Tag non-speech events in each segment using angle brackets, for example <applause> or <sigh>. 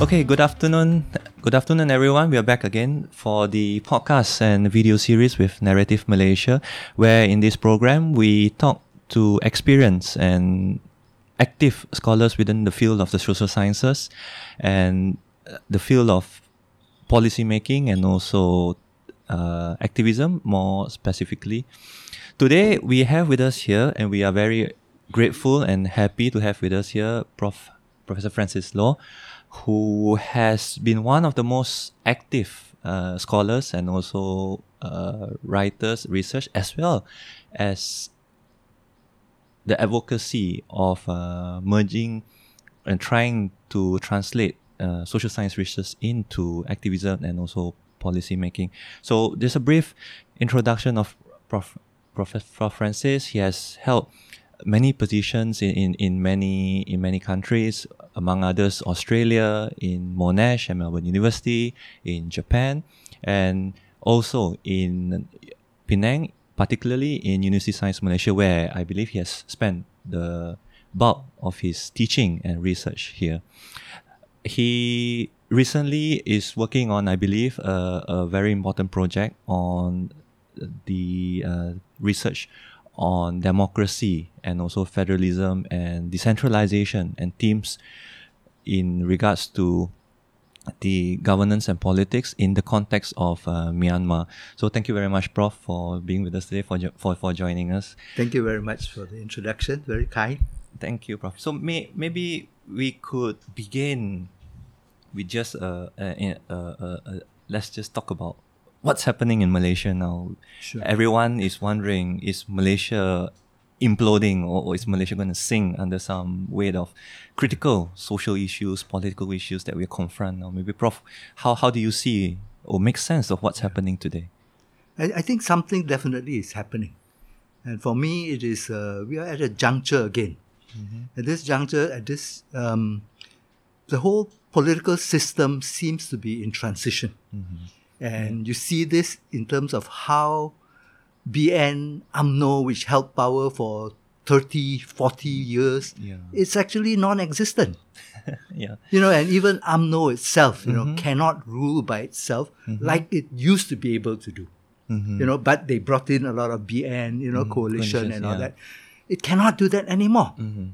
Okay, good afternoon. Good afternoon, everyone. We are back again for the podcast and video series with Narrative Malaysia, where in this program we talk to experienced and active scholars within the field of the social sciences and uh, the field of policy making and also uh, activism more specifically. Today we have with us here, and we are very grateful and happy to have with us here Prof. Professor Francis Loh who has been one of the most active uh, scholars and also uh, writers, research, as well as the advocacy of uh, merging and trying to translate uh, social science research into activism and also policy making. So, there's a brief introduction of Prof. Prof. Francis. He has held many positions in, in, in many in many countries, among others Australia, in Monash and Melbourne University, in Japan, and also in Penang, particularly in University Science Malaysia, where I believe he has spent the bulk of his teaching and research here. He recently is working on, I believe, a, a very important project on the uh, research on democracy and also federalism and decentralization and themes in regards to the governance and politics in the context of uh, Myanmar. So thank you very much, Prof, for being with us today, for, jo- for, for joining us. Thank you very much for the introduction. Very kind. Thank you, Prof. So may, maybe we could begin with just uh, uh, uh, uh, uh let's just talk about what's happening in Malaysia now. Sure. Everyone is wondering is Malaysia imploding or, or is Malaysia going to sink under some weight of critical social issues, political issues that we confront now? Maybe, Prof, how, how do you see or make sense of what's happening today? I, I think something definitely is happening. And for me, it is uh, we are at a juncture again. Mm-hmm. At this juncture, at this, um, the whole political system seems to be in transition. Mm-hmm and you see this in terms of how BN, UMNO, which held power for 30, 40 years, yeah. it's actually non existent. <laughs> yeah. You know, and even UMNO itself, you mm-hmm. know, cannot rule by itself mm-hmm. like it used to be able to do. Mm-hmm. You know, but they brought in a lot of BN, you know, mm-hmm. coalition and all yeah. that. It cannot do that anymore. Mm-hmm.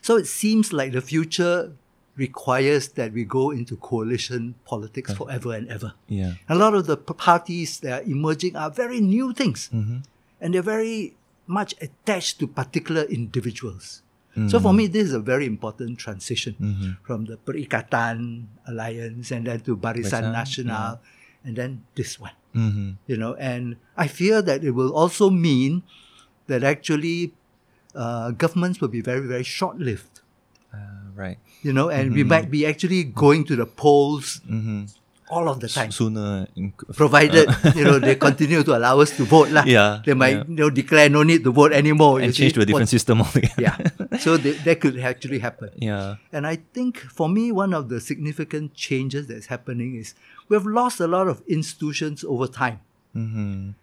So it seems like the future requires that we go into coalition politics forever and ever. Yeah. A lot of the parties that are emerging are very new things, mm-hmm. and they're very much attached to particular individuals. Mm-hmm. So for me, this is a very important transition mm-hmm. from the Perikatan Alliance and then to Barisan Nasional, yeah. and then this one. Mm-hmm. You know, and I fear that it will also mean that actually uh, governments will be very very short lived. Uh, right you know, and mm-hmm. we might be actually going to the polls mm-hmm. all of the time. Sooner, provided you know they continue to allow us to vote, lah. Yeah, they might yeah. you know declare no need to vote anymore and change see? to a different system <laughs> altogether. yeah, so they, that could actually happen. Yeah, and I think for me one of the significant changes that's happening is we have lost a lot of institutions over time. Mm-hmm.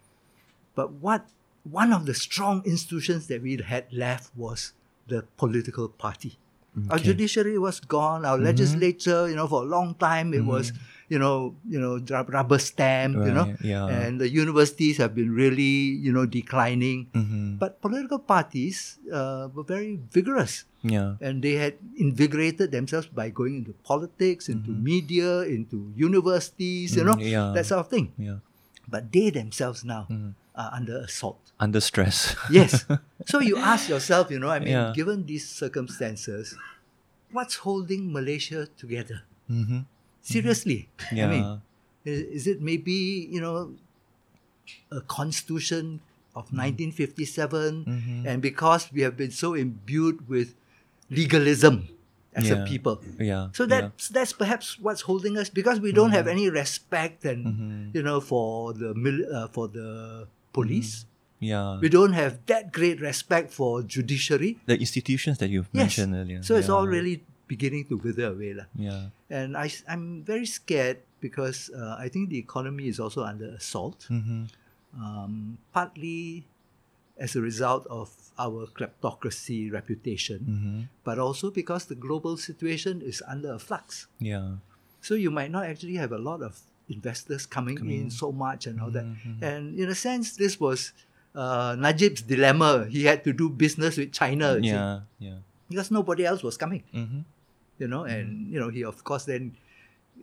But what one of the strong institutions that we had left was the political party. Okay. Our judiciary was gone. Our mm-hmm. legislature, you know, for a long time it mm-hmm. was, you know, you know, rubber stamp, right. you know, yeah. and the universities have been really, you know, declining. Mm-hmm. But political parties uh, were very vigorous. Yeah. And they had invigorated themselves by going into politics, into mm-hmm. media, into universities, you know, mm, yeah. that sort of thing. Yeah. But they themselves now are under assault under stress. <laughs> yes. So you ask yourself, you know, I mean, yeah. given these circumstances, what's holding Malaysia together? Mm-hmm. Seriously. Mm-hmm. Yeah. I mean, is, is, it maybe, you know, a constitution of 1957? Mm-hmm. mm-hmm. And because we have been so imbued with legalism as yeah. a people. Yeah. So that's yeah. that's perhaps what's holding us because we don't have mm-hmm. any respect and mm-hmm. you know for the uh, for the police yeah. We don't have that great respect for judiciary. The institutions that you've yes. mentioned earlier. So yeah. it's all really beginning to wither away. La. Yeah. And I, I'm very scared because uh, I think the economy is also under assault. Mm-hmm. Um, partly as a result of our kleptocracy reputation, Mm-hmm. but also because the global situation is under a flux. Yeah. So you might not actually have a lot of investors coming, in so much and all that. Mhm. And in a sense, this was uh, Najib's dilemma. He had to do business with China you see, Yeah. Yeah. because nobody else was coming. Mm-hmm. You know, and you know he of course then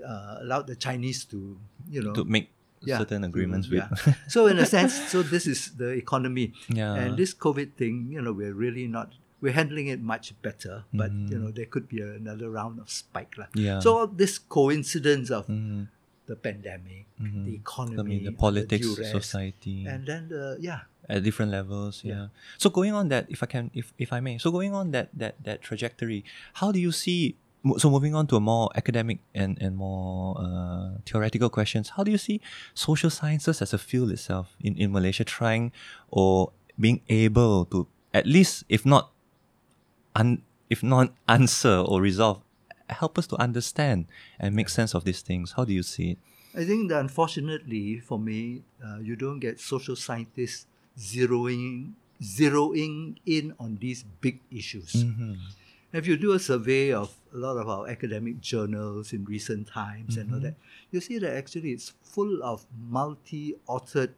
uh, allowed the Chinese to you know To make yeah, certain to- agreements with. yeah. <laughs> so in a sense, so this is the economy. Yeah. And this COVID thing, you know, we're really not we're handling it much better, but you Mhm. know, there could be another round of spike. lah. Yeah. So all this coincidence of Mhm. The pandemic, Mhm. the economy, I mean, the the politics, duress, society, and then the yeah. at different levels. Yeah. Yeah. So going on that, if I can, if if I may, so going on that that that trajectory, how do you see? So moving on to a more academic and and more uh, theoretical questions, how do you see social sciences as a field itself in in Malaysia trying or being able to at least, if not, un, if not answer or resolve, help us to understand and make sense of these things. How do you see it? I think that unfortunately for me, uh, you don't get social scientists zeroing zeroing in on these big issues. Mhm. If you do a survey of a lot of our academic journals in recent times and all Mhm. that, you see that actually it's full of multi-authored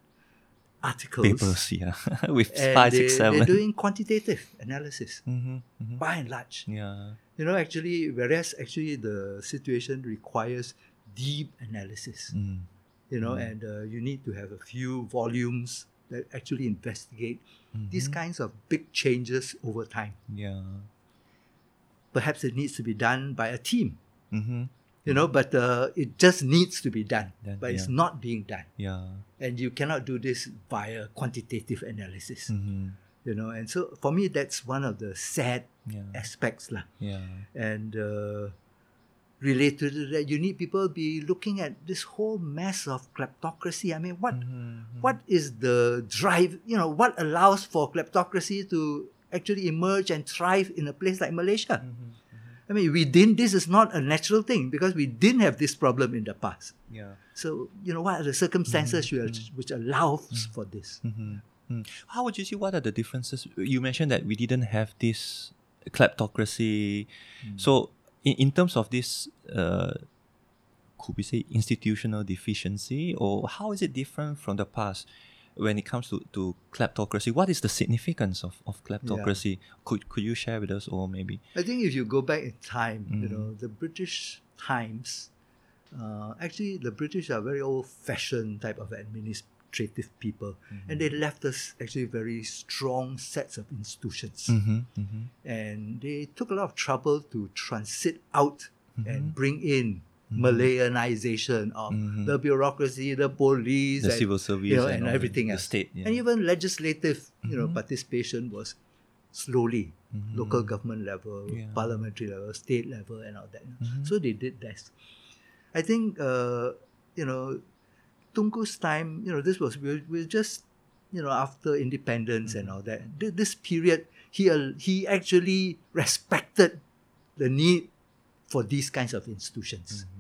articles. Papers, yeah, <laughs> with five, they, six, seven. They're doing quantitative analysis Mhm, mhm. by and large. Yeah. You know, actually, whereas actually the situation requires deep analysis. Mm. You know, Mm. and uh, you need to have a few volumes that actually investigate these Mhm. kinds of big changes over time. Yeah. Perhaps it needs to be done by a team. Mm-hmm. you know but uh, it just needs to be done Done, but it's not being done Yeah. and you cannot do this via quantitative analysis Mm-hmm. You know and so for me that's one of the sad Yeah. aspects lah. Yeah. and uh, related to that you need people be looking at this whole mess of kleptocracy i mean what Mhm, what is the drive you know what allows for kleptocracy to actually emerge and thrive in a place like malaysia mhm, i mean we didn't this is not a natural thing because we didn't have this problem in the past Yeah. So, you know, what are the circumstances which, which allow f- for this? Mm-hmm. Mm. How would you see what are the differences? You mentioned that we didn't have this kleptocracy. So, in, in terms of this, uh, could we say institutional deficiency, or how is it different from the past when it comes to, to kleptocracy? What is the significance of, of kleptocracy? Could could you share with us, or maybe? I think if you go back in time, you Mm. know, the British times, uh, actually, the British are very old fashioned type of administrative people, and they left us actually very strong sets of institutions. Mm-hmm, mm-hmm, And they took a lot of trouble to transit out and Mhm. bring in Malayanization of Mhm. the bureaucracy, the police, The and, civil service you know, and and everything the else. state, yeah. And even legislative, you know, participation was slowly, local government level, Yeah. parliamentary level, state level, and all that. So they did this. I think, uh, you know, Tunku's time, you know, this was we we just, you know, after independence and all that. Th- This period, he al- he actually respected the need for these kinds of institutions Mhm.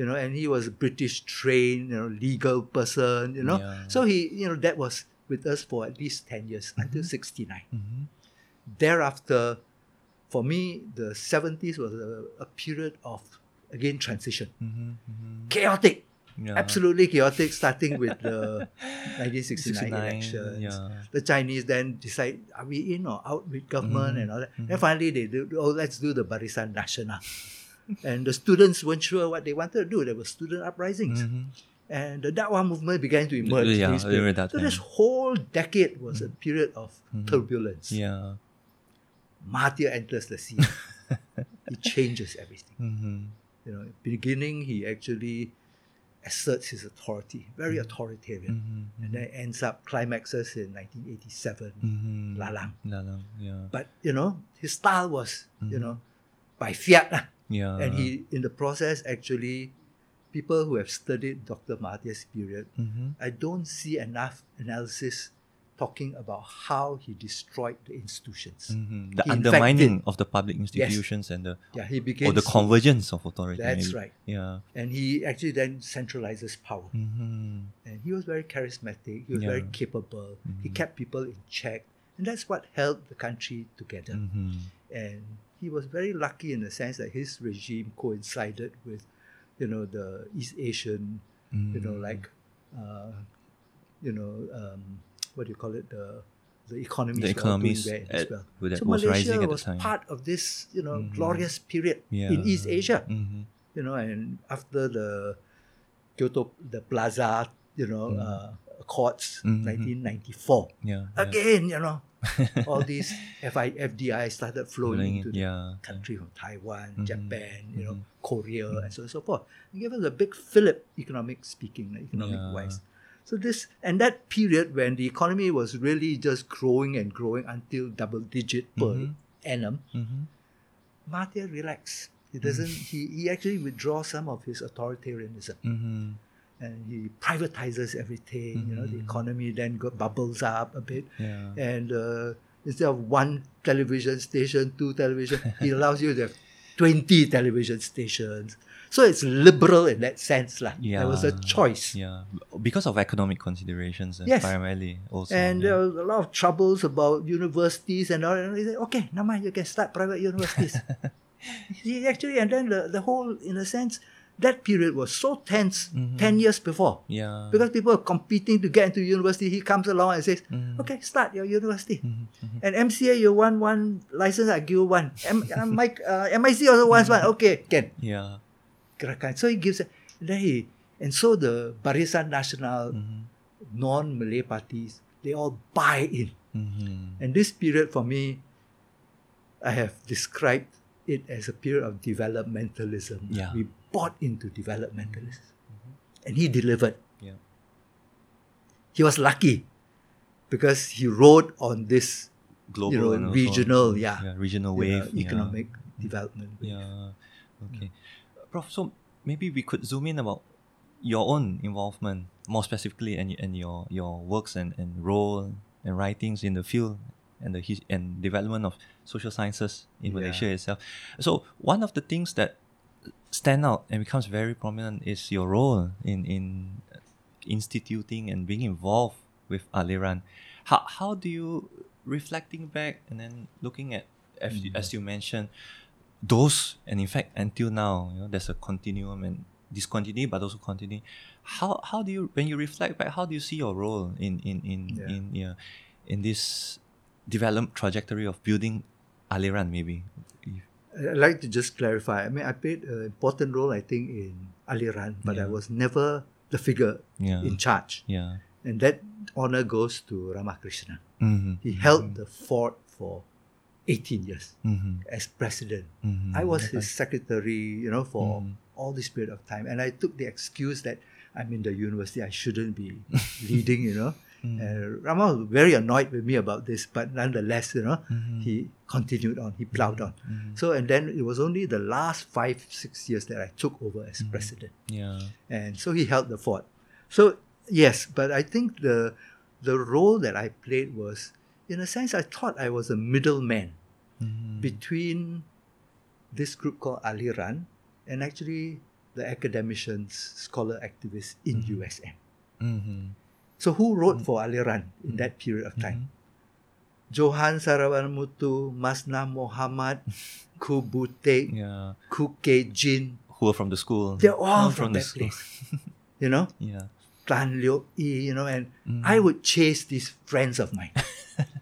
you know, and he was a British trained, you know, legal person, you know. Yeah. So he, you know, that was with us for at least 10 years until 69. Mhm. Thereafter, for me, the 70s was a, a period of, again, transition. Mhm. Mhm. Chaotic, Yeah. absolutely chaotic, starting with the <laughs> 1969 69, elections. yeah. The Chinese then decide, are we in or out with government Mhm, and all that. mhm. Then finally they do, oh, let's do the Barisan Nasional. <laughs> and the students weren't sure what they wanted to do. There were student uprisings. Mhm. and the Dakwah movement began to emerge. Yeah, that so this whole decade was a period of turbulence. Yeah. Mahathir enters the scene. <laughs> he changes everything. Mm-hmm. You know, beginning he actually asserts his authority, very Mm. authoritarian, Mm-hmm. and then ends up climaxes in 1987. mm-hmm. Lalang. Lalang. Yeah. But you know, his style was you know by fiat. Yeah. and he in the process actually. People who have studied Dr. Mahathir's period Mm-hmm. I don't see enough analysis talking about how he destroyed the institutions. Mm-hmm. The He undermining of the public institutions and the Yeah, he begins. or the convergence of authority. That's maybe. right. Yeah. and he actually then centralizes power. Mm-hmm. And he was very charismatic. He was very capable. He Mhm. kept people in check. And that's what held the country together. Mm-hmm. And he was very lucky in the sense that his regime coincided with, you know, the East Asian, you know, Mm. like, uh, you know, um, what do you call it? The the economies, The economies well as well. that so was Malaysia rising at the was part of this, you know, Mhm. glorious period Yeah. in East Asia. Mm-hmm. You know, and after the Kyoto, the Plaza, you know, Mm. uh, Accords, Mhm. 1994. Yeah. yeah. Again, you know, <laughs> all these FI, FDI started flowing into in, the yeah. country from Taiwan, Mhm. Japan, you know, Mhm. Korea, and so on and so forth. It gave us a big fillip, economic speaking, economic Yeah. wise. So this and that period when the economy was really just growing and growing until double digit per Mhm. annum, Mm-hmm. Mahathir relaxed. He doesn't. He, he actually withdraws some of his authoritarianism Mm-hmm. and he privatizes everything. You know, the Mhm. economy then go, bubbles up a bit Yeah. and uh, instead of one television station, two television, he allows you to have 20 television stations. So it's liberal in that sense. lah. There was a choice. Yeah, because of economic considerations, uh, Yes. primarily also. And yeah. there was a lot of troubles about universities and all. And he said, okay, now mind, you can start private universities. <laughs> he actually, and then the, the whole, in a sense, that period was so tense Mhm. 10 years before. yeah, Because people are competing to get into university, he comes along and says, Mhm. okay, start your university. Mhm, mhm. And MCA, you want one license, I give you one. M- uh, Mike, uh, MIC also wants one. Okay, can. yeah, So he gives it. Then he, and so the Barisan Nasional, Mhm, non-Malay parties, they all buy in. mhm. And this period for me, I have described it as a period of developmentalism. Yeah. We bought into developmentalism. And he delivered. Yeah. He was lucky because he rode on this global know, and also- regional, yeah. yeah, regional you know, wave, yeah. economic development. wave. Yeah. Okay. Prof, so maybe we could zoom in about your own involvement, more specifically, and, and your, your works and, and role and writings in the field and the his, and development of social sciences in Yeah. Malaysia itself. So one of the things that stand out and becomes very prominent is your role in, in instituting and being involved with Aliran. How, how do you, reflecting back and then looking at, as, you, mm. as you mentioned, those and in fact until now you know there's a continuum and discontinue but also continue how how do you when you reflect back how do you see your role in in in Yeah. in yeah, in this development trajectory of building aliran maybe I'd like to just clarify. I mean, I played an important role, I think, in Aliran, but I was never the figure yeah in charge. yeah And that honor goes to Ramakrishna. mm-hmm. He held the fort for 18 years Mm-hmm. as president. Mm-hmm. I was his secretary, you know, for Mhm. all this period of time. And I took the excuse that I'm in the university, I shouldn't be <laughs> leading, you know. Mm. Uh, Rama was very annoyed with me about this, but nonetheless, you know, Mhm. he continued on, he plowed on. Mhm. So, and then it was only the last five, six years that I took over as Mm-hmm. president. yeah And so he held the fort. So, yes, but I think the, the role that I played was, in a sense, I thought I was a middleman Mhm. between this group called Aliran and actually the academicians, scholar activists in Mhm. USM. Mhm. So who wrote for Aliran in that period of time? Johan Saravanamuttu, Maznah Mohamad, <laughs> Khoo Boo Teik, yeah Ku Jin. who are from the school They're all from, the that school. place. You know? <laughs> yeah Tan Liok Ee, you know, and Mhm. I would chase these friends of mine. <laughs>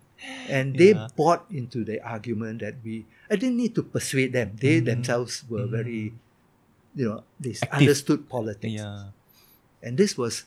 and they Yeah. bought into the argument that we, I didn't need to persuade them. They Mhm. themselves were Mhm. very, you know, they Active. understood politics. yeah And this was,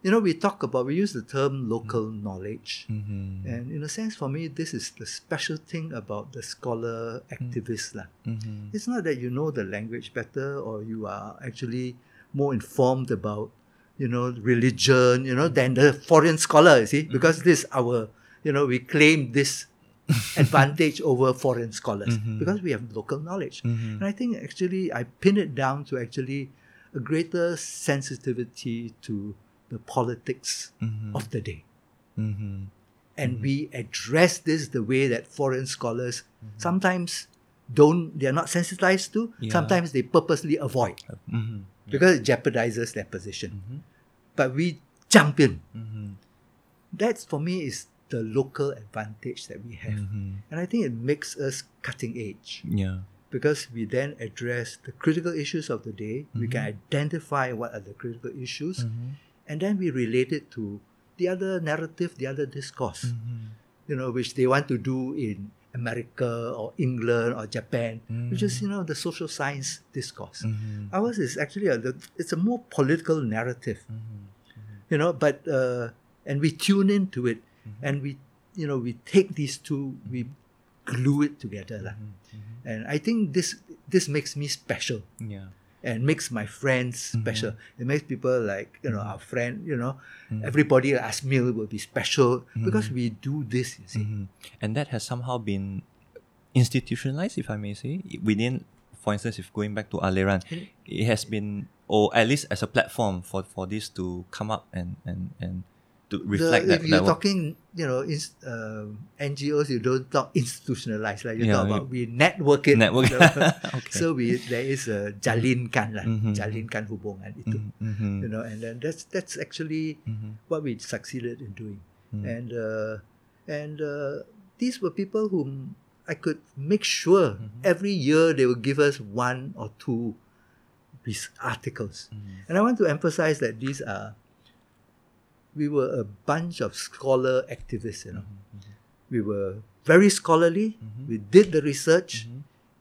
you know, we talk about, we use the term local knowledge. mm-hmm. And in a sense, for me, this is the special thing about the scholar activist. lah. Mm-hmm. It's not that you know the language better or you are actually more informed about, you know, religion, you know, than the foreign scholar, you see, because this our, you know, we claim this <laughs> advantage over foreign scholars Mhm. because we have local knowledge. Mhm. And I think actually I pin it down to actually a greater sensitivity to the politics Mhm. of the day. Mhm. And we address this the way that foreign scholars sometimes don't, they're not sensitized to, Yeah. sometimes they purposely avoid Mhm. because it jeopardizes their position. But we jump in. That for me is the local advantage that we have. Mhm. And I think it makes us cutting edge Yeah. because we then address the critical issues of the day. We can identify what are the critical issues, Mhm. and then we relate it to the other narrative, the other discourse, Mhm. you know, which they want to do in America or England or Japan, which is you know the social science discourse. Ours is actually a it's a more political narrative, you know, but uh, and we tune into it, and we you know we take these two, we glue it together, lah. Mhm. and I think this this makes me special Yeah. and makes my friends Mm-hmm. special. It makes people like you know our friend, you know, Mm-hmm. everybody at Asmil will be special because we do this. You see. And that has somehow been institutionalized, if I may say, within, for instance, if going back to Aliran, it has been, or at least as a platform for, for this to come up and, and, and to reflect the, that. if you're talking, you know, uh, NGOs, you don't talk institutionalized. Like you Yeah, talk about we network it. Network. <laughs> <laughs> Okay. So we there is a jalinkan lah, Mhm. jalinkan hubungan itu. Mhm. You know, and then that's that's actually Mhm. what we succeeded in doing. Mm. And uh, and uh, these were people whom I could make sure Mm-hmm. every year they would give us one or two these articles. Mhm. And I want to emphasize that these are we were a bunch of scholar activists, you know. Mm-hmm. We were very scholarly. We did the research Mm-hmm.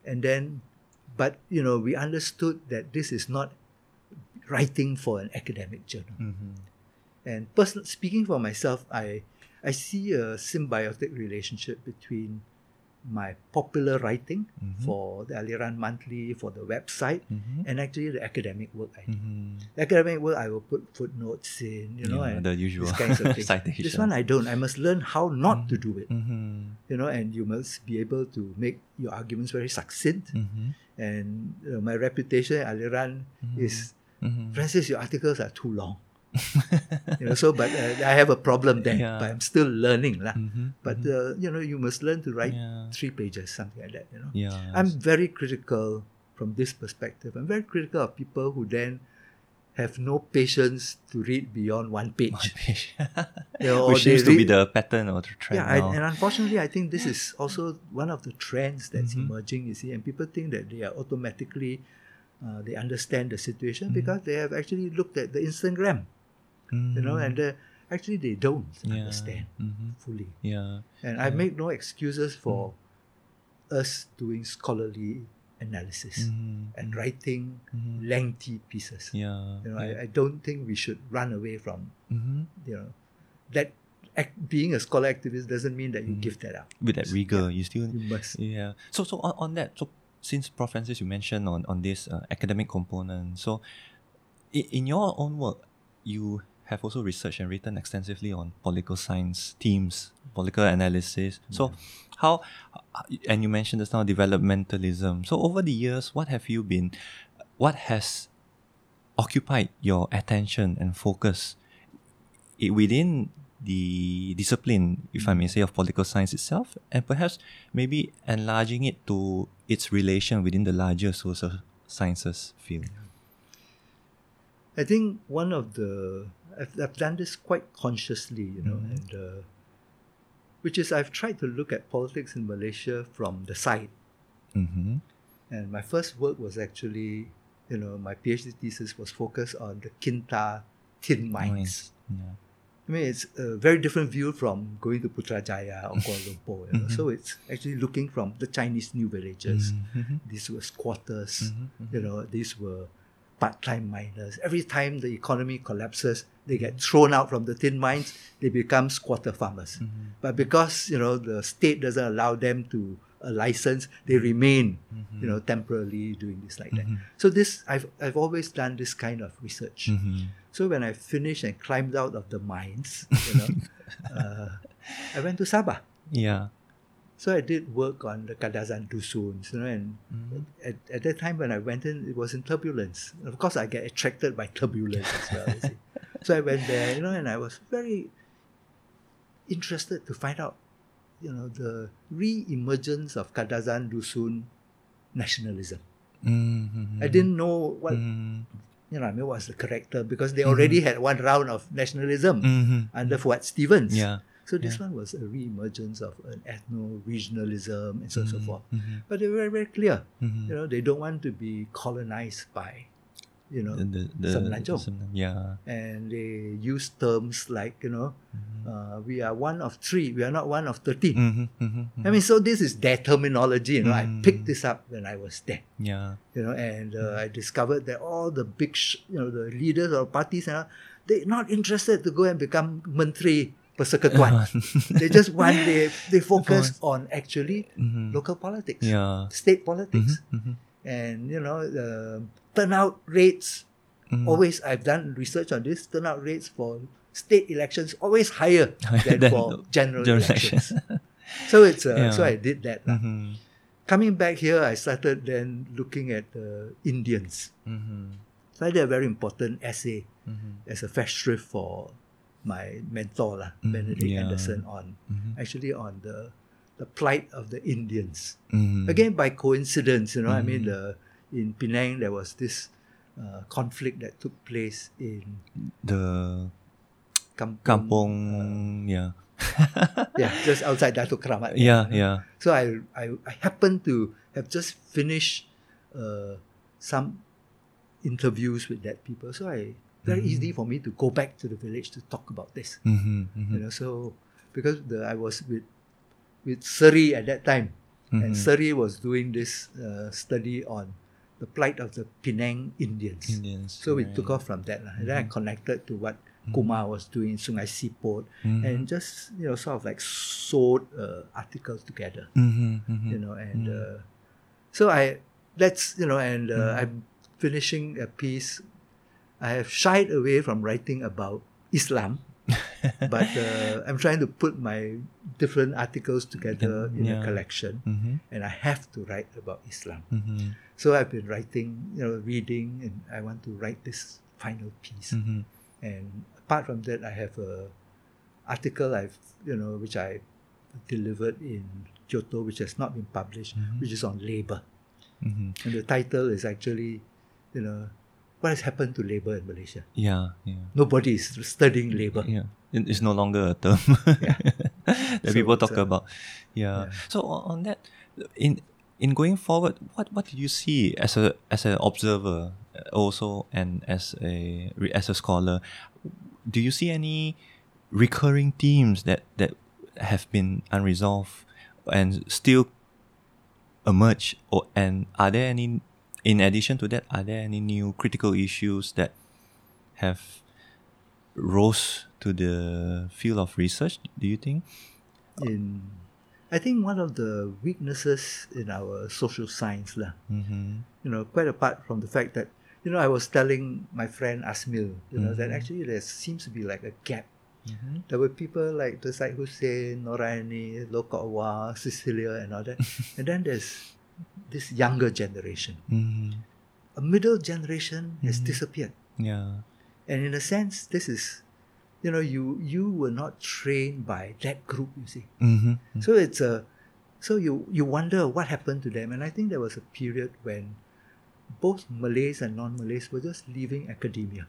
and then but you know, we understood that this is not writing for an academic journal. Mhm. And person, speaking for myself, I I see a symbiotic relationship between my popular writing Mhm. for the Aliran Monthly, for the website, Mhm. and actually the academic work I do. Mhm. The academic work, I will put footnotes in, you know, Yeah, and the usual kinds of <laughs> things. This one I don't. I must learn how not to do it, Mhm. you know, and you must be able to make your arguments very succinct. Mhm. And uh, my reputation at Aliran is, Mhm. Francis, your articles are too long. You know, so but uh, I have a problem there, Yeah. but I'm still learning lah. Mhm. But uh, you know, you must learn to write Yeah. three pages, something like that. You know, Yeah. I'm very critical from this perspective. I'm very critical of people who then have no patience to read beyond one page. One page. <laughs> You know, Which seems to be the pattern or the trend yeah, I, and unfortunately, I think this is also one of the trends that's Mhm. emerging. You see, and people think that they are automatically uh, they understand the situation Mm-hmm. because they have actually looked at the Instagram, you know, and uh, actually they don't Yeah. understand Mhm. fully. Yeah. And I make no excuses for us doing scholarly analysis Mhm. and writing Mhm. lengthy pieces. Yeah. You know, yeah. I, I don't think we should run away from Mhm. you know that act, being a scholar activist doesn't mean that you Mhm. give that up. With that rigor, you still You must. Yeah. So so on, on that, so since Prof Francis you mentioned on on this uh, academic component, so in, in your own work, you have also researched and written extensively on political science themes, political analysis. Mm-hmm. So how and you mentioned just now developmentalism. So over the years, what have you been what has occupied your attention and focus within the discipline, if I may mm-hmm. say, of political science itself, and perhaps maybe enlarging it to its relation within the larger social sciences field. I think one of the I've, I've done this quite consciously, you know, Mhm. and uh, which is I've tried to look at politics in Malaysia from the side. Mm-hmm. And my first work was actually, you know, my PhD thesis was focused on the Kinta tin mines. Yeah. I mean, it's a very different view from going to Putrajaya or <laughs> Kuala Lumpur. You know? Mhm. So it's actually looking from the Chinese new villages. Mhm. These were squatters. Mhm. You know, these were part-time miners. Every time the economy collapses, they get thrown out from the tin mines. They become squatter farmers. Mhm. But because you know the state doesn't allow them to a license, they remain, you know, temporarily doing this like that. Mhm. So this I've I've always done this kind of research. Mhm. So when I finished and climbed out of the mines, you know, <laughs> uh, I went to Sabah. Yeah. So I did work on the Kadazan Dusuns, you know, and Mhm. at, at that time when I went in, it was in turbulence. Of course, I get attracted by turbulence as well. So I went there, you know, and I was very interested to find out, you know, the re-emergence of Kadazan Dusun nationalism. Mhm. I didn't know what, Mhm. you know, I mean, what's the character because they already had one round of nationalism Mhm. under Fuad Stephens. Yeah. So this one was a re-emergence of an ethno-regionalism and so on and so forth. mhm. But they were very, very clear. Mhm. You know, they don't want to be colonized by, you know, The, the, the, Semenanjung. Semen- yeah. and they use terms like, you know, Mm-hmm. uh, we are one of three, we are not one of 13. Mhm, mhm, mhm. I mean, so this is their terminology, you know. I Mm. picked this up when I was there, yeah. you know, and uh, I discovered that all the big, sh- you know, the leaders of parties, and all, they're not interested to go and become menteri persekutuan. <laughs> they just want, they, they focus on actually Mhm. local politics, Yeah. state politics. And, you know, the turnout rates, mhm. always, I've done research on this, turnout rates for state elections always higher <laughs> than than for general, general elections. <laughs> so it's uh, so I did that. lah. Mhm, Coming back here, I started then looking at the Indians. mhm, So I did a very important essay mhm, as a festschrift for my mentor, lah, Mm, Benedict yeah. Anderson, on mhm, actually on the the plight of the Indians. mhm. Again, by coincidence, you know, I mean, Mm. the in Penang there was this uh, conflict that took place in the Kampong. kampong, uh, yeah, <laughs> yeah, just outside Datuk Keramat. yeah, yeah. So I, I, I happened to have just finished uh, some interviews with that people. So I very Mhm. easy for me to go back to the village to talk about this. Mhm, mhm, You know, so because the, I was with with Suri at that time, and mhm. Suri was doing this uh, study on the plight of the Penang Indians. Indians. So we took off from that, lah. and then I Mhm. connected to what Mhm. Kumar was doing in Sungai Siput, Mhm, and just you know sort of like sewed uh, articles together mhm, mhm. you know and uh, so i that's you know and uh, i'm finishing a piece i have shied away from writing about islam but uh, i'm trying to put my different articles together in a Yeah. collection Mhm, and i have to write about islam mhm, so i've been writing you know reading and i want to write this final piece mhm. and apart from that i have a article i've you know which i delivered in kyoto which has not been published Mhm. which is on labor Mhm. and the title is actually you know what has happened to labor in malaysia Yeah, yeah. nobody is studying labor Yeah, it's no longer a term <laughs> Yeah. <laughs> that So people talk about. Yeah. yeah. So on that, in in going forward, what what do you see as a as an observer, uh, also and as a as a scholar? Do you see any recurring themes that that have been unresolved and still emerge? Or and are there any? In addition to that, are there any new critical issues that have rose to the field of research? Do you think? in i think one of the weaknesses in our social science lah, Mm-hmm. you know quite apart from the fact that you know i was telling my friend asmil you know that Mhm. actually there seems to be like a gap Mm-hmm. there were people like the Syed Hussein, Noraini, Lokawa, Cecilia, and all that. <laughs> and then there's this younger generation. Mm-hmm. A middle generation has Mhm. disappeared. Yeah. And in a sense, this is, you know, you you were not trained by that group, you see. Mm-hmm. So it's a, so you you wonder what happened to them. And I think there was a period when both Malays and non-Malays were just leaving academia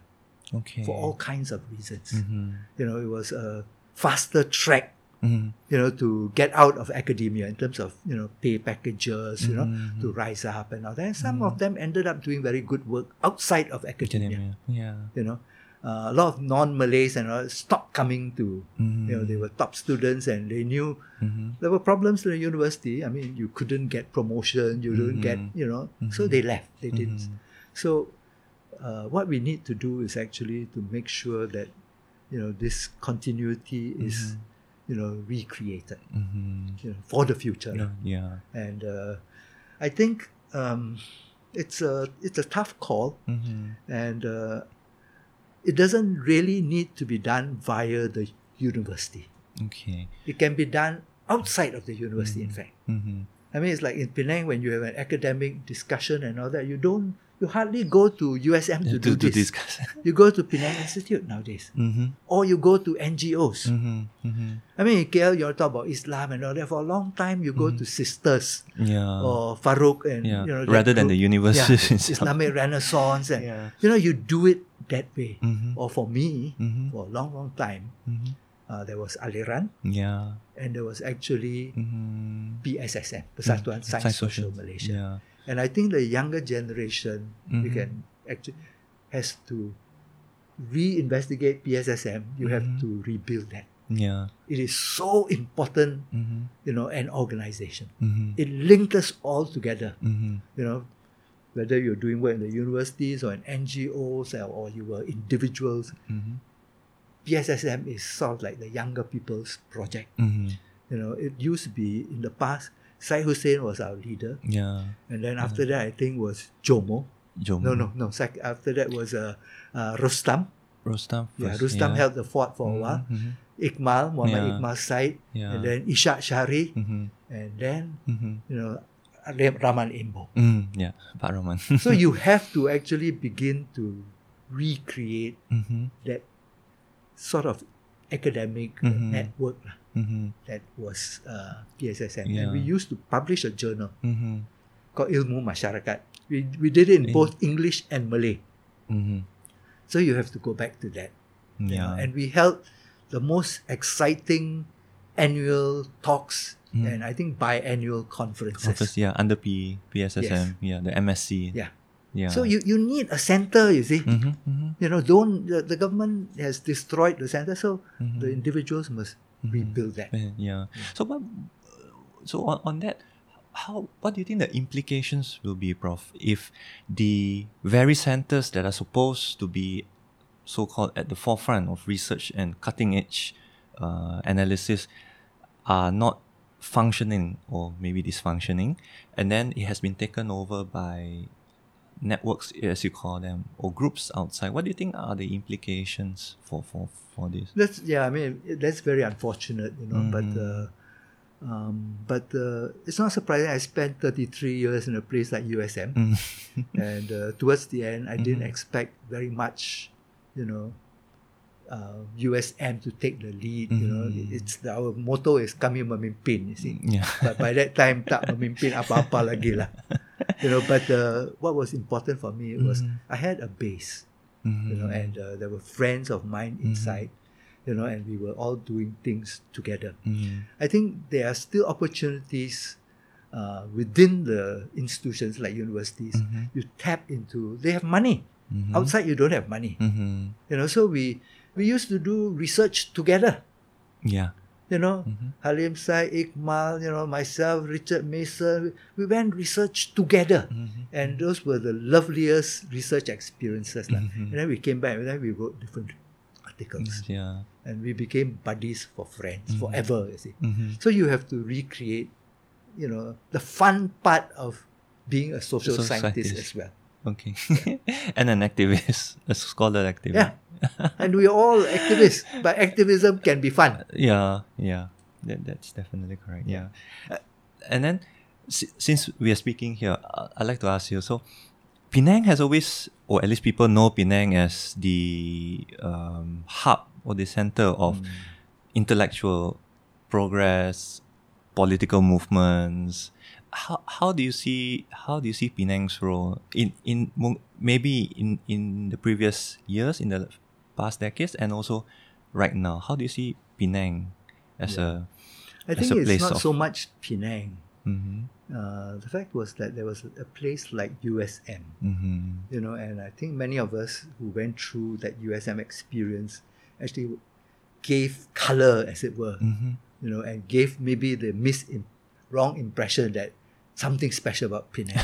Okay. for all kinds of reasons. Mm-hmm. You know, it was a faster track Mm-hmm. you know, to get out of academia in terms of, you know, pay packages, you know, Mhm. to rise up and all that. And some of them ended up doing very good work outside of academia, Academia. Yeah. you know. Uh, a lot of non-Malays and all stopped coming to, you know, they were top students and they knew Mm-hmm. there were problems in the university. I mean, you couldn't get promotion, you didn't get, Mhm. you know, so Mhm. they left. They didn't. So, uh, what we need to do is actually to make sure that, you know, this continuity is, you know, recreated Mm-hmm. you know, for the future. Yeah. yeah. And uh, I think um, it's a it's a tough call, Mm-hmm. and uh, it doesn't really need to be done via the university. Okay. It can be done outside of the university. In fact, Mm-hmm. I mean, it's like in Penang when you have an academic discussion and all that. You don't, you hardly go to USM to, do to, to this. discuss. <laughs> You go to Penang Institute nowadays, mm-hmm. or you go to NGOs. Mm-hmm. Mm-hmm. I mean, in KL, you talk about Islam and all that. For a long time, you go to sisters. Yeah. or Farouk and yeah. you know Rather than the university yeah. <laughs> Islamic Renaissance and Yeah. you know you do it that way. Mhm. Or for me, Mhm. for a long, long time, Mhm. uh, there was Aliran, Yeah. and there was actually Mm-hmm. PSSM, Persatuan Sains Sosial Malaysia. Yeah. And I think the younger generation we Mhm. can actually has to reinvestigate PSSM. You have Mhm. to rebuild that. Yeah. It is so important, Mm-hmm. you know, an organization. Mm-hmm. It linked us all together. Mm-hmm. You know, whether you're doing work in the universities or in NGOs or, or you were individuals, Mm-hmm. PSSM is sort of like the younger people's project. Mm-hmm. You know, it used to be in the past. Syed Hussein was our leader, Yeah. and then after that, I think was Jomo. Jom. No, no, no. After that was uh, uh, Rustam. Rustam. Yeah, Rustam yeah. held the fort for a while. Mhm. Iqmal, Muhammad Yeah. Iqmal Said, Yeah. and then Ishak Shari, Mm-hmm. and then Mm-hmm. you know Raman Imbo. Mm, yeah. Pak Rahman. <laughs> so you have to actually begin to recreate mm-hmm. that sort of academic Mhm. network lah Mm-hmm. that was uh, PSSM. Yeah. And we used to publish a journal Mm-hmm. called Ilmu Masyarakat. We, we did it in In- both English and Malay. Mm-hmm. So you have to go back to that. you know. Yeah. And we held the most exciting annual talks Mm. and I think biannual conferences. Office, yeah, under P PSSM, yeah, the MSc. Yeah. Yeah. So you, you need a center, you see. Mm-hmm. Mm-hmm. You know, don't the, the government has destroyed the center, so Mhm. the individuals must Mhm. rebuild that. Yeah. yeah. So, but, so on, on that, how what do you think the implications will be, Prof? If the very centers that are supposed to be so-called at the forefront of research and cutting-edge uh, analysis are not functioning or maybe dysfunctioning, and then it has been taken over by networks, as you call them, or groups outside. What do you think are the implications for for for this? That's yeah. I mean, that's very unfortunate, you know. But Mhm. uh, um, but uh, it's not surprising. I spent thirty three years in a place like USM, Mm. <laughs> and uh, towards the end, I didn't Mhm. expect very much, you know. Uh, USM to take the lead, you know. Mhm. It's our motto is kami memimpin, you see. yeah. <laughs> But by that time, tak memimpin apa-apa lagi lah. You know, but uh, what was important for me was Mhm. I had a base you know, and uh, there were friends of mine Mm-hmm. inside, you know, and we were all doing things together. Mhm. I think there are still opportunities uh, within the institutions like universities. You tap into, they have money. Outside, you don't have money. You know, so we we used to do research together. Yeah. You know, Mhm. Halim Sai, Iqmal, you know, myself, Richard Mason, we went research together. Mhm. And those were the loveliest research experiences. lah. Mhm. And then we came back and then we wrote different articles. Yeah. And we became buddies for friends Mhm. forever, you see. Mhm. So you have to recreate, you know, the fun part of being a social Social scientist scientist. as well. Okay. <laughs> and an activist, <laughs> a scholar activist. Yeah. and we're all activists, but activism can be fun. Yeah, yeah. That, that's definitely correct. Yeah. Uh, and then, si- since we are speaking here, uh, I'd like to ask you so, Penang has always, or at least people know Penang as the um, hub or the center of Mm. intellectual progress, political movements. How, how do you see how do you see Penang's role in in maybe in in the previous years in the past decades and also right now? How do you see Penang as Yeah. I As think a it's not so much Penang. mm-hmm, Uh, the fact was that there was a place like USM, mm-hmm, you know, and I think many of us who went through that USM experience actually gave color, as it were, mm-hmm, you know, and gave maybe the mis wrong impression that something special about Penang.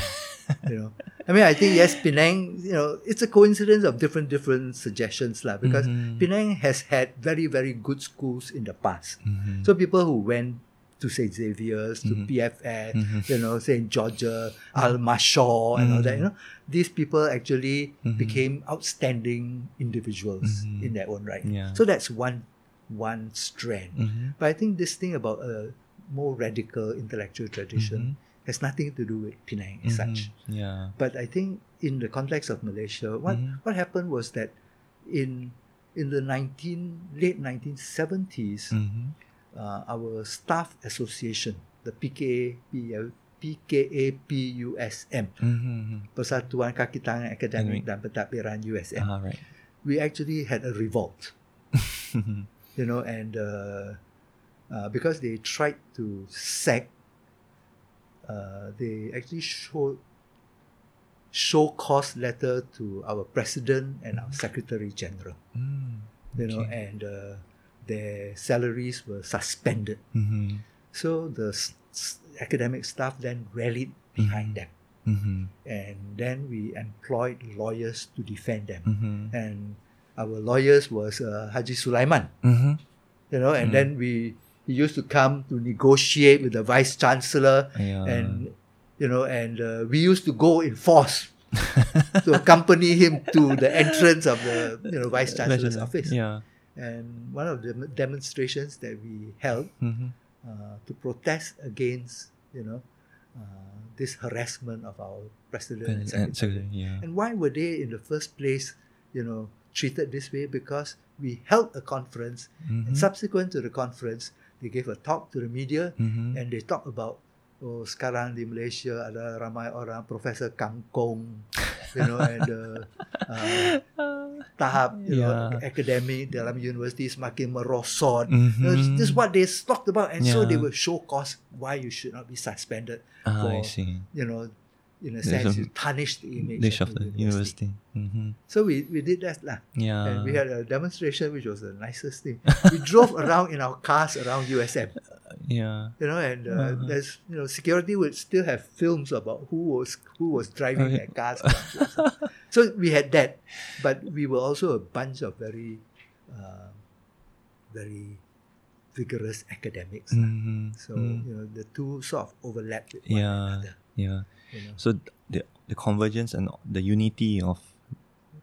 you know, I mean, I think yes, Penang. You know, it's a coincidence of different different suggestions, lah. Because Mhm. Penang has had very very good schools in the past. mm-hmm. So people who went to St. Xavier's, to Mhm. PFS, Mhm. you know, St. Georgia, Al Mashor, and all that, you know, these people actually Mhm. became outstanding individuals Mhm. in their own right. Yeah. So that's one one strand. But I think this thing about a more radical intellectual tradition. Has nothing to do with Penang as such. Mhm. Yeah. But I think in the context of Malaysia, what Mhm. what happened was that in in the nineteen late nineteen seventies, Mm-hmm. uh, our staff association, the PKA, PKAPUSM, Mm-hmm. Persatuan Kaki Tangan Akademik dan Pentadbiran USM, Ah, right. we actually had a revolt. <laughs> you know, and uh, uh, because they tried to sack, uh, they actually showed show cause letter to our president and our secretary general, Mm. you know, Okay. and uh, their salaries were suspended. Mm-hmm. So the s- s- academic staff then rallied behind them, Mm-hmm. and then we employed lawyers to defend them. Mm-hmm. And our lawyers was uh, Haji Sulaiman, Mm-hmm. you know, and Mm. then we he used to come to negotiate with the vice chancellor, Yeah. and you know, and uh, we used to go in force <laughs> to accompany him to the entrance of the you know vice chancellor's office. Yeah. And one of the demonstrations that we held Mm-hmm. uh, to protest against you know uh, this harassment of our president and And, secretary. yeah. And why were they in the first place, you know, treated this way? Because we held a conference, Mhm. and subsequent to the conference, they gave a talk to the media, Mhm. and they talked about, oh, sekarang di Malaysia ada ramai orang Profesor Kangkong, you know, and uh, <laughs> uh, tahap, you know, Yeah. academic dalam universiti semakin merosot. You know. This is what they talked about, and so they Yeah. will show cause why you should not be suspended Ah, I for see. you know, in a sense, a you tarnish the image Dish of, of the, university. university. Mm-hmm. So we, we did that lah. Yeah. and we had a demonstration, which was the nicest thing. we <laughs> drove around in our cars around USM, yeah. you know, and uh, Uh-huh. there's you know security would still have films about who was who was driving Okay. their cars. <laughs> So we had that, but we were also a bunch of very, uh, very vigorous academics. Mm-hmm. So mm. you know the two sort of overlapped with one Yeah. another. Yeah. You know. So the the convergence and the unity of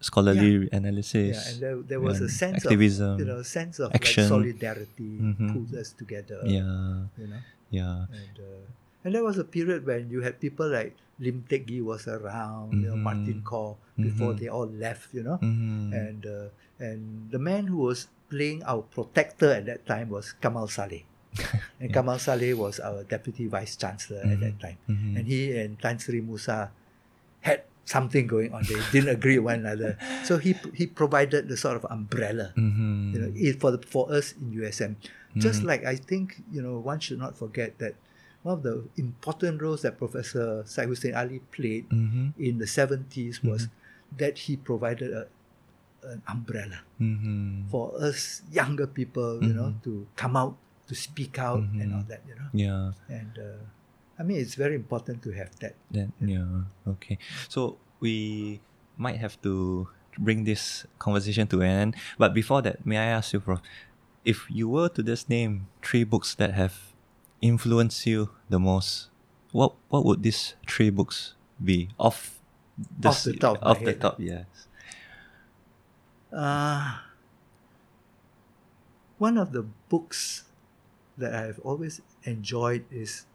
scholarly analysis. Yeah, and there, there was a and sense activism. of you know sense of action. like solidarity Mhm. pulled us together. yeah. you know, Yeah. and uh, and there was a period when you had people like Lim Teck Gee was around, you know. Martin Kaur before Mhm. they all left, you know, Mm-hmm. and uh, and the man who was playing our protector at that time was Kamal Saleh. <laughs> And Yeah. Kamal Salih was our deputy vice chancellor at that time. Mhm. And he and Tan Sri Musa had something going on. They didn't agree with one another. So he he provided the sort of umbrella, Mhm. you know, for the, for us in USM. Just Mhm. like I think you know, one should not forget that one of the important roles that Professor Syed Hussein Ali played Mhm. in the seventies was that he provided a, an umbrella Mhm. for us younger people, you know, to come out to speak out and Mhm. all that, you know. Yeah. And uh, I mean, it's very important to have that. That yeah. Okay. So we might have to bring this conversation to an end. But before that, may I ask you, Prof, if you were to just name three books that have influenced you the most, what what would these three books be? Off Off the top Off the head. top, yes. Uh, one of the books that I've always enjoyed is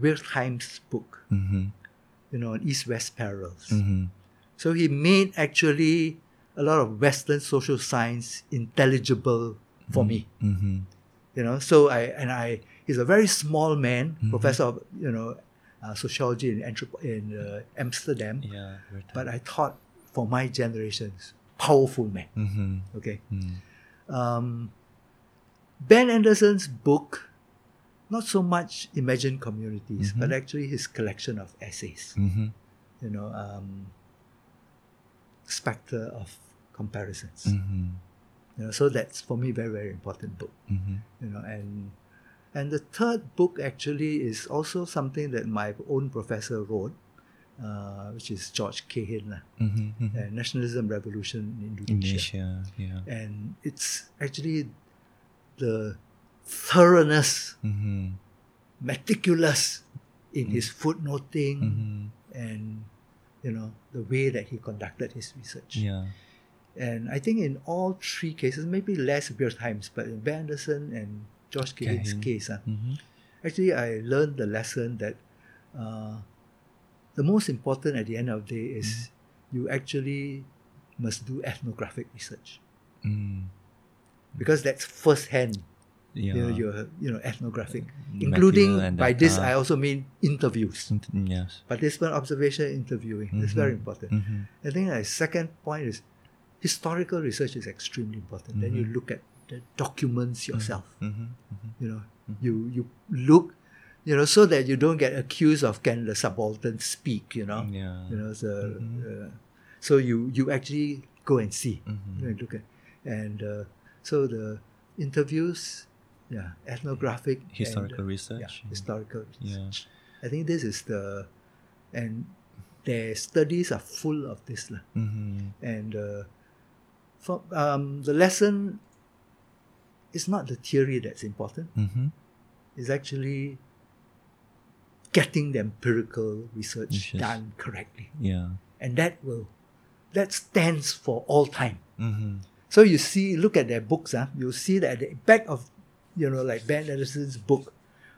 Wertheim's book, Mm-hmm. you know, on East-West Parallels. Mm-hmm. So he made actually a lot of Western social science intelligible for me. Mm-hmm. You know, so I and I he's a very small man, Mhm. professor of you know uh, sociology in Anthrop- in uh, Amsterdam. Yeah. But. I thought for my generations, powerful man. Mm-hmm. Okay. Um, Ben Anderson's book, not so much Imagine Communities, Mhm. but actually his collection of essays. Mm-hmm. You know, um, Spectre of Comparisons. Mm-hmm. You know, so that's for me very very important book. Mm-hmm. You know, and and the third book actually is also something that my own professor wrote, uh, which is George Kahin, lah, Mm-hmm. uh, Nationalism Revolution in Indonesia. Indonesia. Yeah. and it's actually the thoroughness, Mm-hmm. meticulous in his footnoting Mm-hmm. and you know the way that he conducted his research. Yeah. And I think in all three cases, maybe less times, but in Ben Anderson and George Kahin's case, ah, Mm-hmm. actually I learned the lesson that uh, the most important at the end of the day is Mm. you actually must do ethnographic research Mm. Because that's first-hand Yeah. you know, your you know ethnographic, including and by this data. I also mean interviews, Int- Yes. participant observation, interviewing. is very important. Mm-hmm. I think the second point is historical research is extremely important. Then you Mhm. look at the documents yourself. Mm-hmm. Mm-hmm. You know, you you look, you know, so that you don't get accused of can the subaltern speak. You know, Yeah. you know, so, uh, so you you actually go and see, Mhm. go and look at, and uh, so the interviews, yeah, ethnographic, and, Historical uh, research. yeah, historical. Yeah. I think this is the, and their studies are full of this. Mm-hmm. And uh, for, um, the lesson is not the theory that's important. Mm-hmm. It's actually getting the empirical research Research. done correctly. Yeah. And that will, that stands for all time. Mm-hmm. So you see, look at their books, huh? you'll see that at the back of, you know, like Ben Anderson's book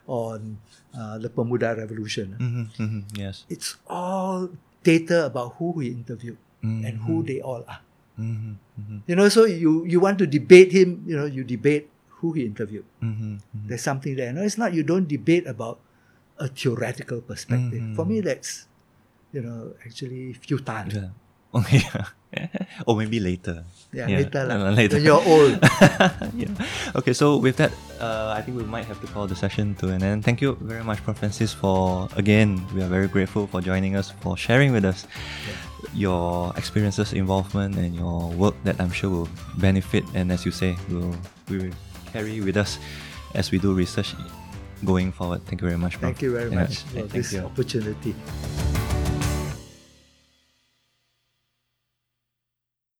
on uh, the Pemuda Revolution. Mm-hmm. Mm-hmm. Yes. it's all data about who he interviewed and who Mhm. they all are. Mm-hmm. Mm-hmm. You know, so you, you want to debate him, you know, you debate who he interviewed. Mm-hmm. Mm-hmm. There's something there. No, it's not you don't debate about a theoretical perspective. For me, that's, you know, actually futile. Yeah. <laughs> Okay. or maybe later. Yeah, Yeah, later, later. When you're old. <laughs> yeah. Okay, so with that, uh, I think we might have to call the session to an end. Thank you very much, Prof. Francis, for again, we are very grateful for joining us, for sharing with us your experiences, involvement, and your work that I'm sure will benefit and, as you say, will we will carry with us as we do research going forward. Thank you very much, Prof. Thank you very Yeah, much for this you. opportunity.